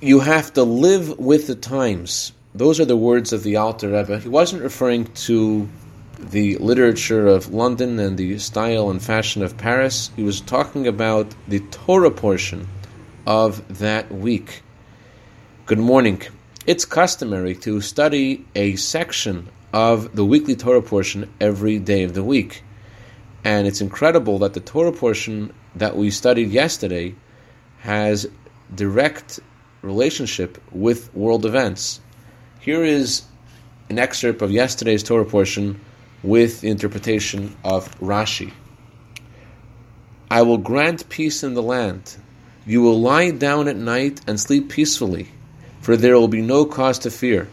you have to live with the times. Those are the words of the Alter Rebbe. He wasn't referring to the literature of London and the style and fashion of Paris. He was talking about the Torah portion of that week. Good morning. It's customary to study a section of the weekly Torah portion every day of the week. And it's incredible that the Torah portion that we studied yesterday has direct relationship with world events. Here is an excerpt of yesterday's Torah portion with the interpretation of Rashi. I will grant peace in the land. You will lie down at night and sleep peacefully, for there will be no cause to fear.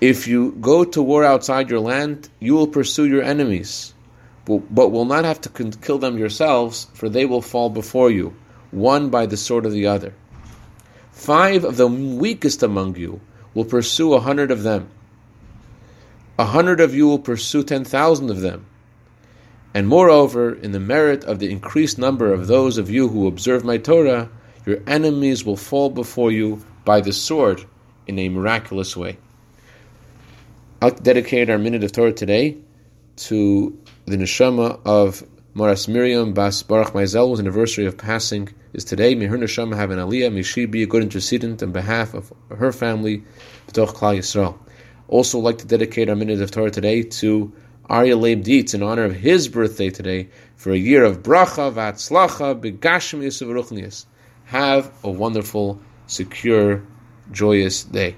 If you go to war outside your land, you will pursue your enemies, but will not have to kill them yourselves, for they will fall before you, one by the sword of the other. Five of the weakest among you will pursue a hundred of them. A hundred of you will pursue ten thousand of them. And moreover, in the merit of the increased number of those of you who observe my Torah, your enemies will fall before you by the sword in a miraculous way. I'll dedicate our minute of Torah today to the neshama of Maras Miriam Bas Baruch whose anniversary of passing is today. May her neshama have an aliyah. May she be a good intercedent on behalf of her family, B'toch Klal Yisrael. Also, like to dedicate our minute of Torah today to Arya Leib Dietz in honor of his birthday today for a year of bracha, v'atzlacha, begashim yisuf Have a wonderful, secure, joyous day.